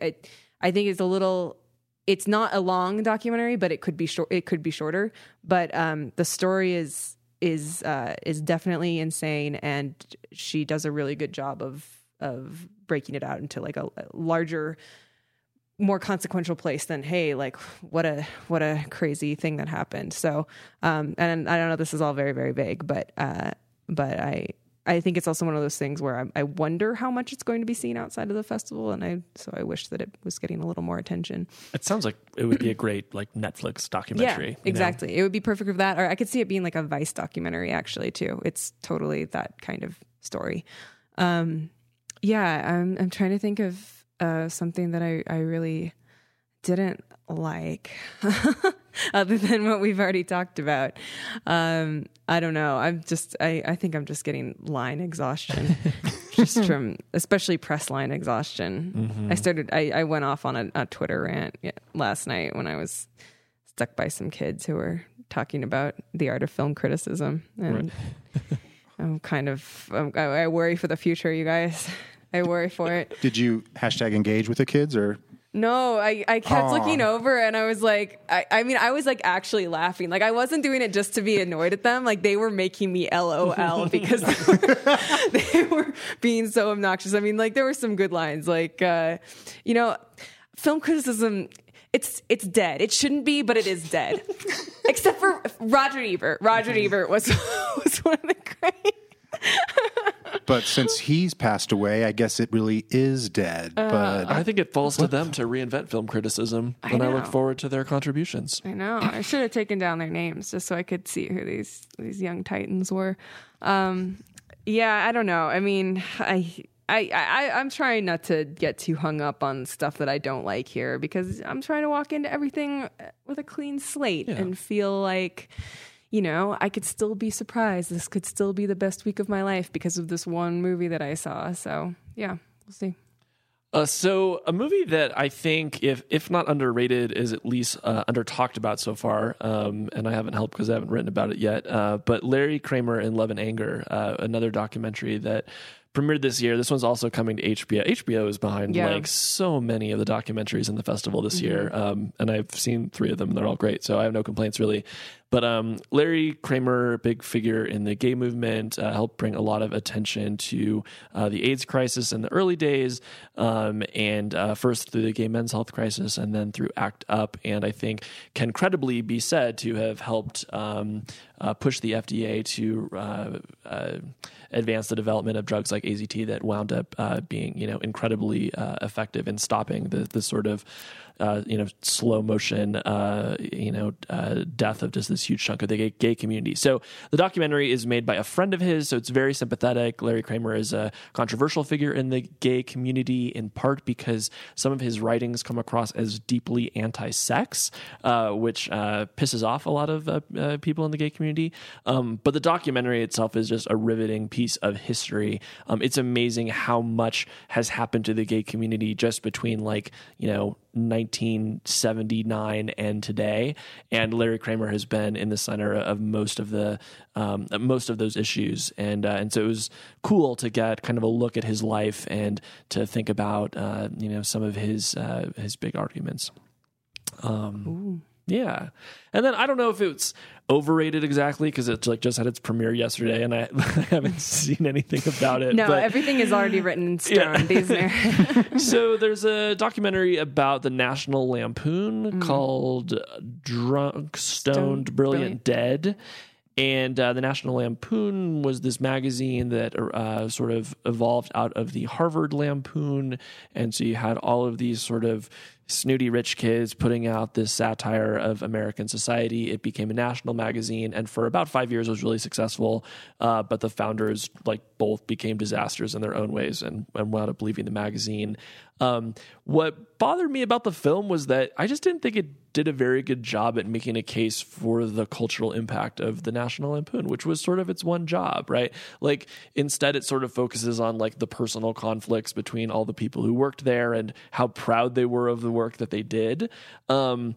I think it's a little. It's not a long documentary, but it could be short. It could be shorter, but um, the story is is uh, is definitely insane, and she does a really good job of of breaking it out into like a, a larger more consequential place than hey like what a what a crazy thing that happened so um and i don't know this is all very very vague but uh but i i think it's also one of those things where I, I wonder how much it's going to be seen outside of the festival and i so i wish that it was getting a little more attention It sounds like it would be a great like Netflix documentary. yeah you know? exactly it would be perfect for that or i could see it being like a vice documentary actually too it's totally that kind of story um yeah i'm i'm trying to think of uh something that i i really didn't like other than what we've already talked about. Um i don't know. I'm just i i think i'm just getting line exhaustion just from especially press line exhaustion. I started i i went off on a, a twitter rant last night when i was stuck by some kids who were talking about the art of film criticism. And i'm kind of I'm, I, I worry for the future you guys. I worry for it. Did you hashtag engage with the kids or? No, I, I kept looking over and I was like, I, I mean, I was like actually laughing. Like, I wasn't doing it just to be annoyed at them. Like, they were making me LOL because they were, they were being so obnoxious. I mean, like, there were some good lines. Like, uh, you know, film criticism. It's it's dead. It shouldn't be, but it is dead. Except for Roger Ebert. Roger Ebert was was one of the great. But since he's passed away, I guess it really is dead. but I think it falls to them to reinvent film criticism, and I look forward to their contributions. I know. I should have taken down their names just so I could see who these these young titans were. Um, yeah, I don't know. I mean, I. I, I, I'm trying not to get too hung up on stuff that I don't like here because I'm trying to walk into everything with a clean slate and feel like, you know, I could still be surprised. This could still be the best week of my life because of this one movie that I saw. So, yeah, we'll see. Uh, so a movie that I think, if if not underrated, is at least uh, under talked about so far. Um, and I haven't helped because I haven't written about it yet. Uh, but Larry Kramer in Love and Anger, uh, another documentary that premiered this year. This one's also coming to HBO. HBO is behind Yeah. like so many of the documentaries in the festival this year, Mm-hmm. um, and I've seen three of them. They're all great, so I have no complaints really. But um, Larry Kramer, big figure in the gay movement, uh, helped bring a lot of attention to uh, the AIDS crisis in the early days, um, and uh, first through the gay men's health crisis, and then through ACT UP, and I think can credibly be said to have helped um, uh, push the FDA to uh, uh, advance the development of drugs like AZT that wound up being, you know, incredibly effective in stopping the the sort of uh, you know slow motion uh, you know uh, death of just this huge chunk of the gay, gay community. So the documentary is made by a friend of his, so it's very sympathetic. Larry Kramer is a controversial figure in the gay community in part because some of his writings come across as deeply anti-sex, uh, which uh, pisses off a lot of uh, people in the gay community. Um, but the documentary itself is just a riveting piece of history. Um, it's amazing how much has happened to the gay community just between like you know 1979 and today. And Larry Kramer has been in the center of most of the um, most of those issues, and uh, and so it was cool to get kind of a look at his life and to think about uh, you know some of his uh, his big arguments. Um, yeah, and then I don't know if it's overrated exactly because it like just had its premiere yesterday, and I, I haven't seen anything about it. No, but- everything is already written in stone. Yeah. So there's a documentary about the National Lampoon called Drunk, Stoned, Stoned, Brilliant, Dead. And uh, the National Lampoon was this magazine that uh, sort of evolved out of the Harvard Lampoon. And so you had all of these sort of snooty rich kids putting out this satire of American society. It became a national magazine, and for about five years, was really successful. Uh, but the founders, like both, became disasters in their own ways, and, and wound up leaving the magazine. Um, what bothered me about the film was that I just didn't think it did a very good job at making a case for the cultural impact of the National Lampoon, which was sort of its one job, right? Like instead, it sort of focuses on like the personal conflicts between all the people who worked there and how proud they were of the work that they did. Um,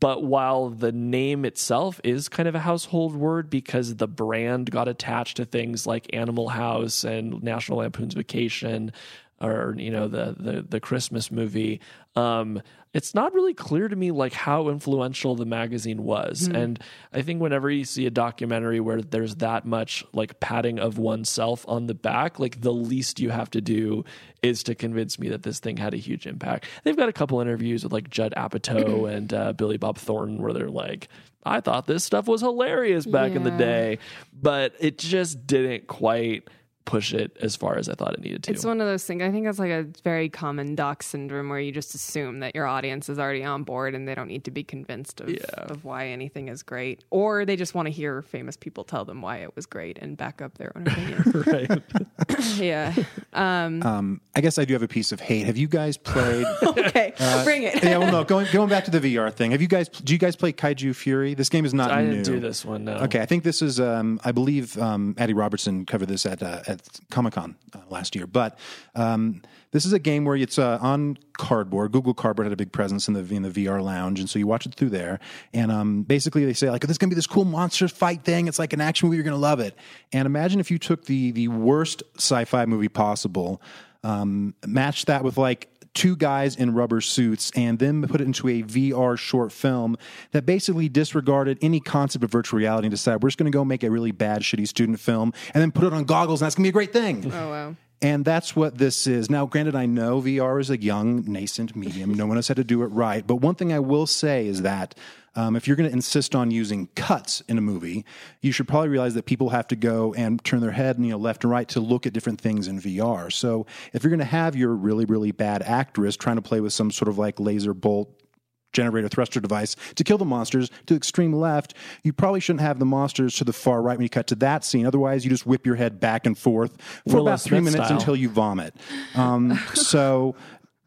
but while the name itself is kind of a household word because the brand got attached to things like Animal House and National Lampoon's Vacation, or you know the the, the Christmas movie, um, it's not really clear to me like how influential the magazine was. And I think whenever you see a documentary where there's that much like patting of oneself on the back, like the least you have to do is to convince me that this thing had a huge impact. They've got a couple interviews with like Judd Apatow and uh, Billy Bob Thornton where they're like, I thought this stuff was hilarious back in the day, but it just didn't quite push it as far as I thought it needed to. It's one of those things. I think that's like a very common doc syndrome where you just assume that your audience is already on board and they don't need to be convinced of, Yeah. of why anything is great, or they just want to hear famous people tell them why it was great and back up their own opinions. right. yeah. Um, Um, I guess I do have a piece of hate. Have you guys played? okay, bring it. yeah, well, no. Going going back to the VR thing. Have you guys? Do you guys play Kaiju Fury? This game is not I new. didn't do this one. No. Okay, I think this is. Um, I believe um, Adi Robertson covered this at uh, at Comic Con uh, last year. But um, this is a game where it's uh, on cardboard. Google Cardboard had a big presence in the in the VR lounge, and so you watch it through there. And um, basically, they say like, "This is gonna be this cool monster fight thing. It's like an action movie. You're gonna love it." And imagine if you took the the worst sci-fi movie possible, um, matched that with like two guys in rubber suits and then put it into a VR short film that basically disregarded any concept of virtual reality and decided we're just going to go make a really bad, shitty student film and then put it on goggles and that's going to be a great thing. Oh wow. And that's what this is. Now, granted, I know VR is a young, nascent medium. No one has had to do it right. But one thing I will say is that um, if you're going to insist on using cuts in a movie, you should probably realize that people have to go and turn their head, you know, left and right to look at different things in VR. So if you're going to have your really, really bad actress trying to play with some sort of like laser bolt generator thruster device to kill the monsters to the extreme left, you probably shouldn't have the monsters to the far right when you cut to that scene. Otherwise, you just whip your head back and forth for Willow about three Smith minutes style. until you vomit. Um, so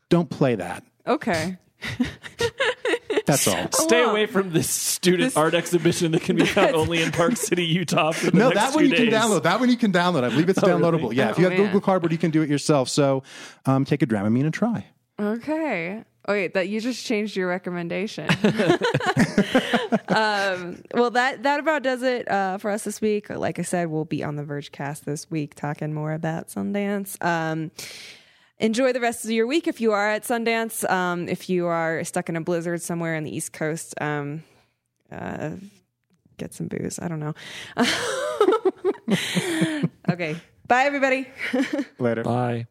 don't play that. Okay. That's all. Stay Well, away from this student this- art exhibition that can be found only in Park City, Utah. For the No, next that one few you can days. download. That one you can download. I believe it's really? downloadable. Yeah, if you Oh, have man. Google Cardboard, you can do it yourself. So um, take a Dramamine and try. Okay. Oh wait, that you just changed your recommendation. um, well, that that about does it uh, for us this week. Like I said, we'll be on the Vergecast this week talking more about Sundance. Um, enjoy the rest of your week if you are at Sundance. Um, if you are stuck in a blizzard somewhere in the East Coast, um, uh, get some booze. I don't know. okay. Bye, everybody. Later. Bye.